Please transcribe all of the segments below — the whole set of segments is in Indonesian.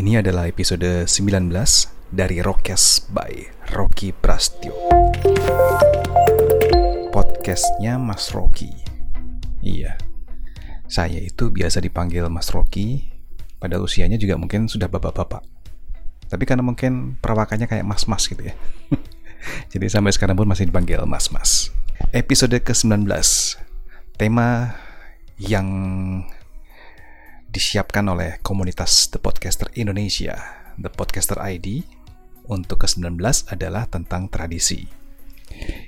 Ini adalah episode 19 dari Rockcast by Rocky Prastio. Podcastnya Mas Rocky. Iya, saya itu biasa dipanggil Mas Rocky. Pada usianya juga mungkin sudah bapak-bapak. Tapi karena mungkin perawakannya kayak mas-mas gitu ya. Jadi sampai sekarang pun masih dipanggil mas-mas. Episode ke-19. Tema yang disiapkan oleh komunitas The Podcaster Indonesia, The Podcaster ID, untuk ke-19 adalah tentang tradisi.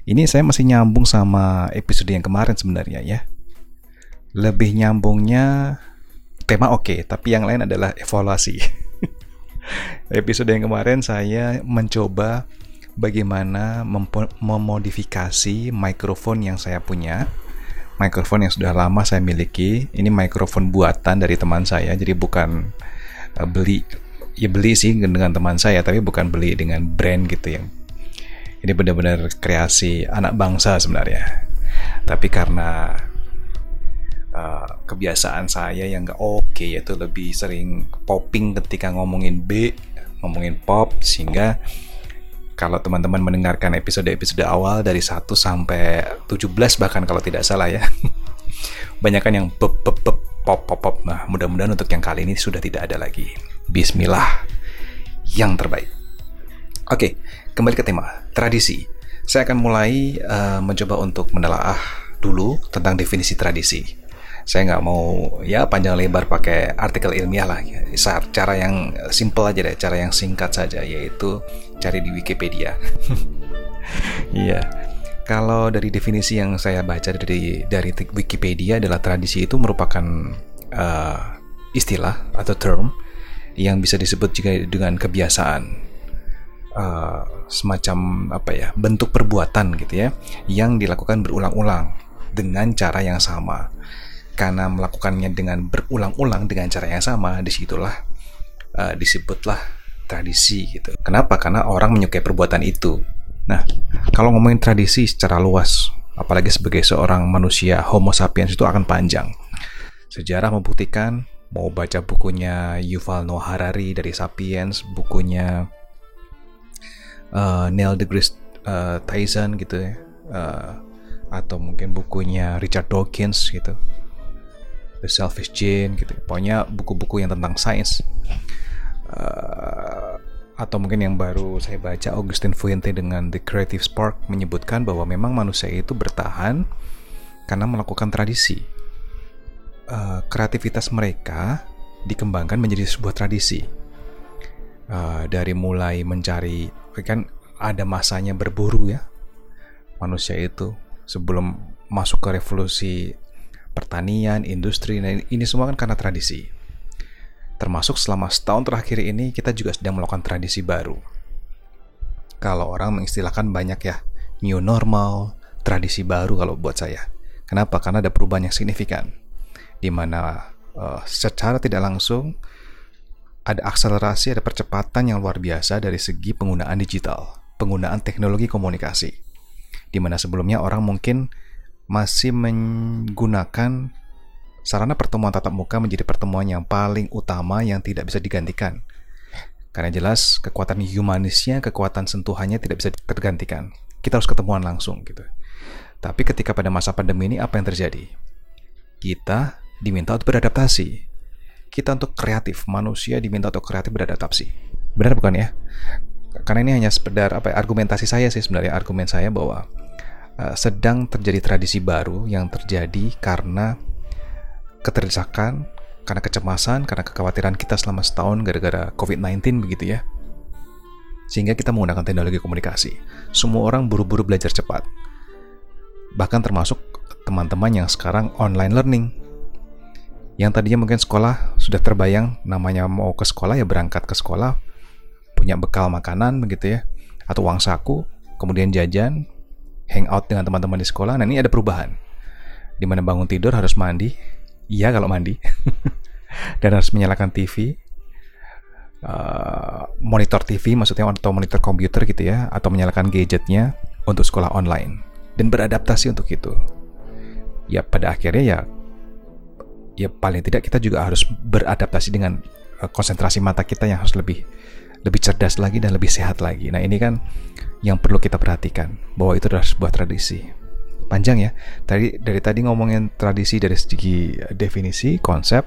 Ini saya masih nyambung sama episode yang kemarin sebenarnya ya. Lebih nyambungnya tema oke, okay, tapi yang lain adalah evaluasi. episode yang kemarin saya mencoba bagaimana memodifikasi mikrofon yang saya punya mikrofon yang sudah lama saya miliki. Ini mikrofon buatan dari teman saya, jadi bukan uh, beli ya beli sih dengan teman saya, tapi bukan beli dengan brand gitu yang ini benar-benar kreasi anak bangsa sebenarnya. Tapi karena uh, kebiasaan saya yang gak oke okay, yaitu lebih sering popping ketika ngomongin B, ngomongin pop sehingga kalau teman-teman mendengarkan episode-episode awal dari 1 sampai 17 bahkan kalau tidak salah ya. Banyak kan yang pop pop pop pop pop pop. Nah, mudah-mudahan untuk yang kali ini sudah tidak ada lagi. Bismillah. Yang terbaik. Oke, kembali ke tema tradisi. Saya akan mulai uh, mencoba untuk menelaah dulu tentang definisi tradisi saya nggak mau ya panjang lebar pakai artikel ilmiah lah. Cara yang simple aja deh cara yang singkat saja yaitu cari di Wikipedia. Iya. Kalau dari definisi yang saya baca dari dari Wikipedia adalah tradisi itu merupakan uh, istilah atau term yang bisa disebut juga dengan kebiasaan. Uh, semacam apa ya bentuk perbuatan gitu ya yang dilakukan berulang-ulang dengan cara yang sama karena melakukannya dengan berulang-ulang dengan cara yang sama di situlah uh, disebutlah tradisi gitu. Kenapa? Karena orang menyukai perbuatan itu. Nah kalau ngomongin tradisi secara luas apalagi sebagai seorang manusia homo sapiens itu akan panjang. Sejarah membuktikan mau baca bukunya Yuval Noah Harari dari Sapiens bukunya uh, Neil deGrasse uh, Tyson gitu ya uh, atau mungkin bukunya Richard Dawkins gitu The Selfish Gene gitu. Pokoknya buku-buku yang tentang sains. Uh, atau mungkin yang baru saya baca Augustin Fuente dengan The Creative Spark menyebutkan bahwa memang manusia itu bertahan karena melakukan tradisi. Uh, kreativitas mereka dikembangkan menjadi sebuah tradisi. Uh, dari mulai mencari kan ada masanya berburu ya. Manusia itu sebelum masuk ke revolusi pertanian, industri, nah ini semua kan karena tradisi. Termasuk selama setahun terakhir ini kita juga sedang melakukan tradisi baru. Kalau orang mengistilahkan banyak ya, new normal, tradisi baru kalau buat saya. Kenapa? Karena ada perubahan yang signifikan. Di mana uh, secara tidak langsung ada akselerasi, ada percepatan yang luar biasa dari segi penggunaan digital, penggunaan teknologi komunikasi. Di mana sebelumnya orang mungkin masih menggunakan sarana pertemuan tatap muka menjadi pertemuan yang paling utama yang tidak bisa digantikan. Karena jelas kekuatan humanisnya, kekuatan sentuhannya tidak bisa tergantikan. Kita harus ketemuan langsung gitu. Tapi ketika pada masa pandemi ini apa yang terjadi? Kita diminta untuk beradaptasi. Kita untuk kreatif, manusia diminta untuk kreatif beradaptasi. Benar bukan ya? Karena ini hanya sekedar apa ya, argumentasi saya sih sebenarnya argumen saya bahwa Eh, sedang terjadi tradisi baru yang terjadi karena keterdesakan, karena kecemasan, karena kekhawatiran kita selama setahun gara-gara COVID-19 begitu ya. Sehingga kita menggunakan teknologi komunikasi. Semua orang buru-buru belajar cepat. Bahkan termasuk teman-teman yang sekarang online learning. Yang tadinya mungkin sekolah sudah terbayang namanya mau ke sekolah ya berangkat ke sekolah, punya bekal makanan begitu ya, atau uang saku, kemudian jajan, hangout dengan teman-teman di sekolah. Nah ini ada perubahan. Di mana bangun tidur harus mandi. Iya kalau mandi. Dan harus menyalakan TV. Uh, monitor TV maksudnya atau monitor komputer gitu ya. Atau menyalakan gadgetnya untuk sekolah online. Dan beradaptasi untuk itu. Ya pada akhirnya ya ya paling tidak kita juga harus beradaptasi dengan uh, konsentrasi mata kita yang harus lebih lebih cerdas lagi dan lebih sehat lagi. Nah ini kan yang perlu kita perhatikan bahwa itu adalah sebuah tradisi. Panjang ya. Tadi dari tadi ngomongin tradisi dari segi definisi, konsep,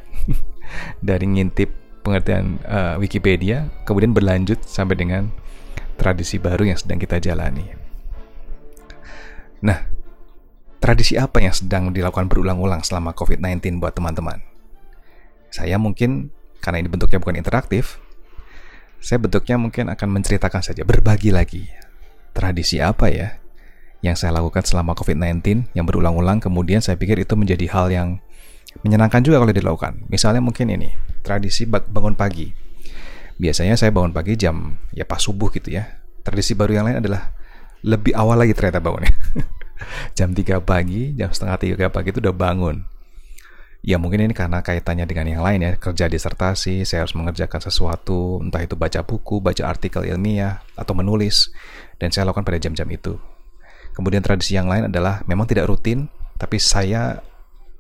dari ngintip pengertian uh, Wikipedia, kemudian berlanjut sampai dengan tradisi baru yang sedang kita jalani. Nah, tradisi apa yang sedang dilakukan berulang-ulang selama COVID-19 buat teman-teman? Saya mungkin karena ini bentuknya bukan interaktif, saya bentuknya mungkin akan menceritakan saja, berbagi lagi. Tradisi apa ya yang saya lakukan selama COVID-19 yang berulang-ulang, kemudian saya pikir itu menjadi hal yang menyenangkan juga kalau dilakukan. Misalnya mungkin ini, tradisi bangun pagi. Biasanya saya bangun pagi jam ya pas subuh gitu ya. Tradisi baru yang lain adalah lebih awal lagi ternyata bangunnya. jam 3 pagi, jam setengah 3 pagi itu udah bangun Ya mungkin ini karena kaitannya dengan yang lain ya, kerja disertasi, saya harus mengerjakan sesuatu, entah itu baca buku, baca artikel ilmiah, atau menulis, dan saya lakukan pada jam-jam itu. Kemudian tradisi yang lain adalah memang tidak rutin, tapi saya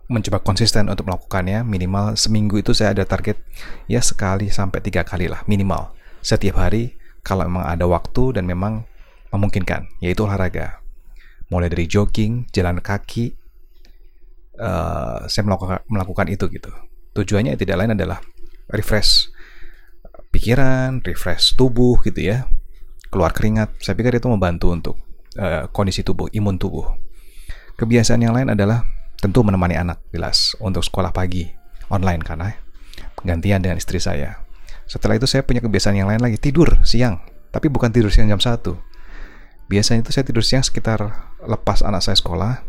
mencoba konsisten untuk melakukannya. Minimal seminggu itu saya ada target ya sekali sampai tiga kali lah minimal. Setiap hari kalau memang ada waktu dan memang memungkinkan yaitu olahraga. Mulai dari jogging jalan kaki uh, saya melakukan melakukan itu gitu. Tujuannya tidak lain adalah refresh pikiran, refresh tubuh gitu ya, keluar keringat. Saya pikir itu membantu untuk uh, kondisi tubuh, imun tubuh. Kebiasaan yang lain adalah tentu menemani anak, jelas, untuk sekolah pagi online karena gantian dengan istri saya. Setelah itu saya punya kebiasaan yang lain lagi, tidur siang, tapi bukan tidur siang jam 1. Biasanya itu saya tidur siang sekitar lepas anak saya sekolah,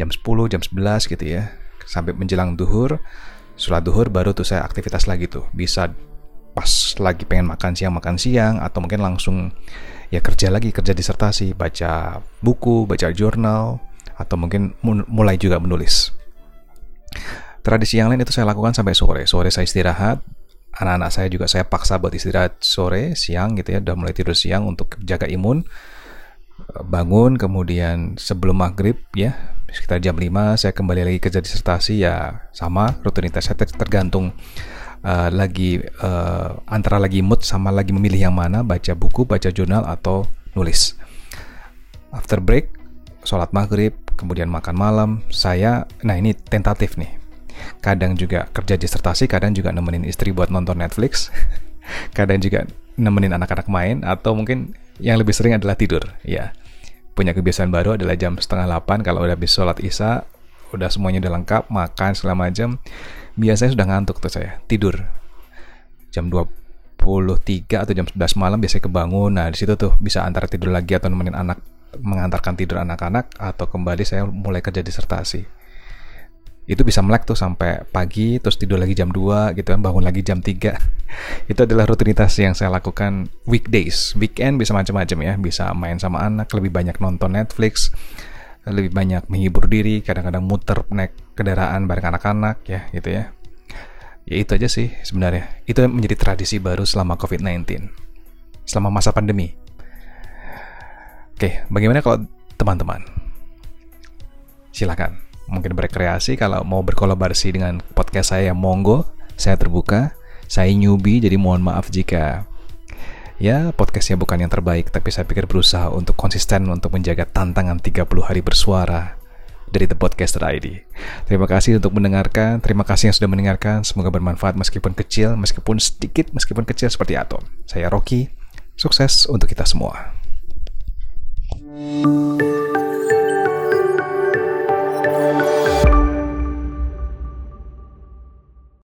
jam 10, jam 11 gitu ya. Sampai menjelang duhur, sholat duhur baru tuh saya aktivitas lagi tuh. Bisa pas lagi pengen makan siang, makan siang, atau mungkin langsung ya kerja lagi, kerja disertasi, baca buku, baca jurnal, atau mungkin mulai juga menulis. Tradisi yang lain itu saya lakukan sampai sore. Sore saya istirahat, anak-anak saya juga saya paksa buat istirahat sore, siang gitu ya, udah mulai tidur siang untuk jaga imun. Bangun kemudian sebelum maghrib ya sekitar jam 5 saya kembali lagi kerja disertasi ya sama rutinitas saya tergantung uh, lagi uh, antara lagi mood sama lagi memilih yang mana baca buku baca jurnal atau nulis. After break sholat maghrib kemudian makan malam saya nah ini tentatif nih. Kadang juga kerja disertasi kadang juga nemenin istri buat nonton Netflix kadang juga nemenin anak-anak main atau mungkin yang lebih sering adalah tidur ya. Punya kebiasaan baru adalah jam setengah 8 kalau udah habis sholat isya udah semuanya udah lengkap makan segala macam biasanya sudah ngantuk tuh saya tidur. Jam 23 atau jam 11 malam biasanya kebangun. Nah di situ tuh bisa antara tidur lagi atau nemenin anak mengantarkan tidur anak-anak atau kembali saya mulai kerja disertasi itu bisa melek tuh sampai pagi terus tidur lagi jam 2 gitu kan bangun lagi jam 3 itu adalah rutinitas yang saya lakukan weekdays. Weekend bisa macam-macam ya. Bisa main sama anak lebih banyak nonton Netflix lebih banyak menghibur diri kadang-kadang muter naik kendaraan bareng anak-anak ya gitu ya. Ya itu aja sih sebenarnya. Itu menjadi tradisi baru selama COVID-19 selama masa pandemi. Oke bagaimana kalau teman-teman? Silakan mungkin berkreasi. Kalau mau berkolaborasi dengan podcast saya monggo. Saya terbuka. Saya newbie jadi mohon maaf jika ya podcastnya bukan yang terbaik. Tapi saya pikir berusaha untuk konsisten untuk menjaga tantangan 30 hari bersuara dari The Podcaster ID. Terima kasih untuk mendengarkan, terima kasih yang sudah mendengarkan, semoga bermanfaat meskipun kecil, meskipun sedikit, meskipun kecil seperti atom. Saya Rocky, sukses untuk kita semua.